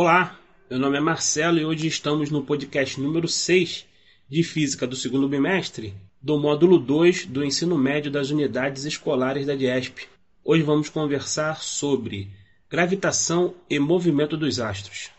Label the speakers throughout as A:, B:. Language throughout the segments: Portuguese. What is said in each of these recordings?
A: Olá, meu nome é Marcelo e hoje estamos no podcast número 6 de Física do segundo bimestre do módulo 2 do ensino médio das unidades escolares da DIESP. Hoje vamos conversar sobre gravitação e movimento dos astros.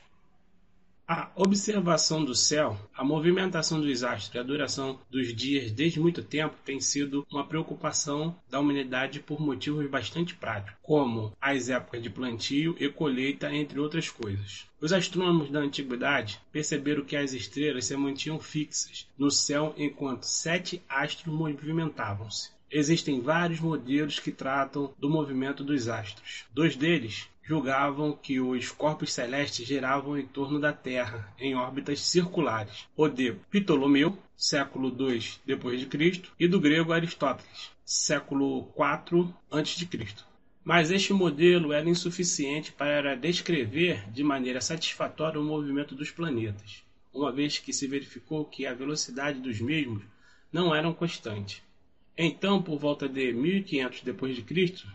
A: A observação do céu, a movimentação dos astros e a duração dos dias desde muito tempo tem sido uma preocupação da humanidade por motivos bastante práticos, como as épocas de plantio e colheita, entre outras coisas. Os astrônomos da antiguidade perceberam que as estrelas se mantinham fixas no céu enquanto sete astros movimentavam-se. Existem vários modelos que tratam do movimento dos astros. Dois deles julgavam que os corpos celestes giravam em torno da Terra em órbitas circulares. O de Ptolomeu, século II d.C., e do grego Aristóteles, século IV a.C. Mas este modelo era insuficiente para descrever de maneira satisfatória o movimento dos planetas, uma vez que se verificou que a velocidade dos mesmos não era constante. Então, por volta de 1500 d.C.,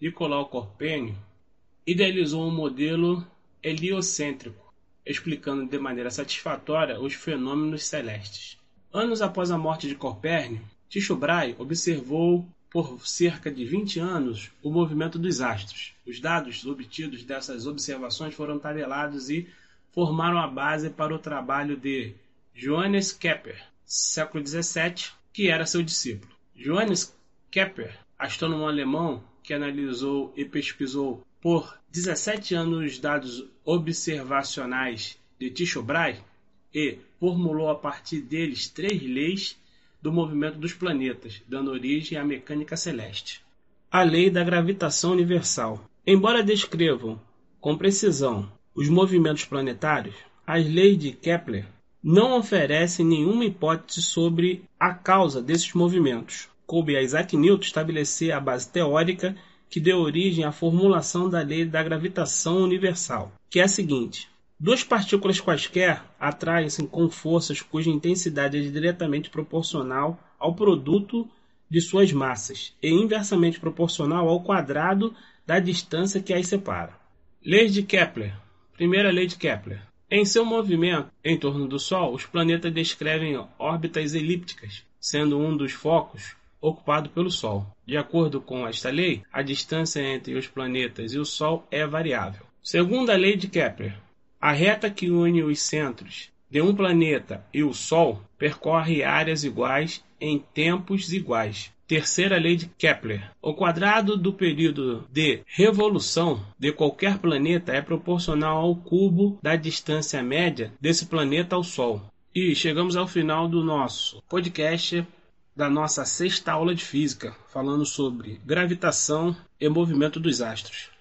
A: Nicolau Copérnico idealizou um modelo heliocêntrico, explicando de maneira satisfatória os fenômenos celestes. Anos após a morte de Copérnico, Tycho Brahe observou por cerca de 20 anos o movimento dos astros. Os dados obtidos dessas observações foram tabelados e formaram a base para o trabalho de Johannes Kepler, século XVII, que era seu discípulo. Johannes Kepler, astrônomo alemão que analisou e pesquisou por 17 anos dados observacionais de Tycho Brahe e formulou a partir deles três leis do movimento dos planetas, dando origem à mecânica celeste. A lei da gravitação universal. Embora descrevam com precisão os movimentos planetários, as leis de Kepler não oferecem nenhuma hipótese sobre a causa desses movimentos. Coube a Isaac Newton estabelecer a base teórica que deu origem à formulação da lei da gravitação universal, que é a seguinte: duas partículas quaisquer atraem-se com forças cuja intensidade é diretamente proporcional ao produto de suas massas e inversamente proporcional ao quadrado da distância que as separa. Lei de Kepler. Primeira lei de Kepler. Em seu movimento em torno do Sol, os planetas descrevem órbitas elípticas, sendo um dos focos ocupado pelo Sol. De acordo com esta lei, a distância entre os planetas e o Sol é variável. Segundo a lei de Kepler, a reta que une os centros de um planeta e o Sol percorre áreas iguais em tempos iguais. Terceira lei de Kepler. O quadrado do período de revolução de qualquer planeta é proporcional ao cubo da distância média desse planeta ao Sol. E chegamos ao final do nosso podcast da nossa sexta aula de física, falando sobre gravitação e movimento dos astros.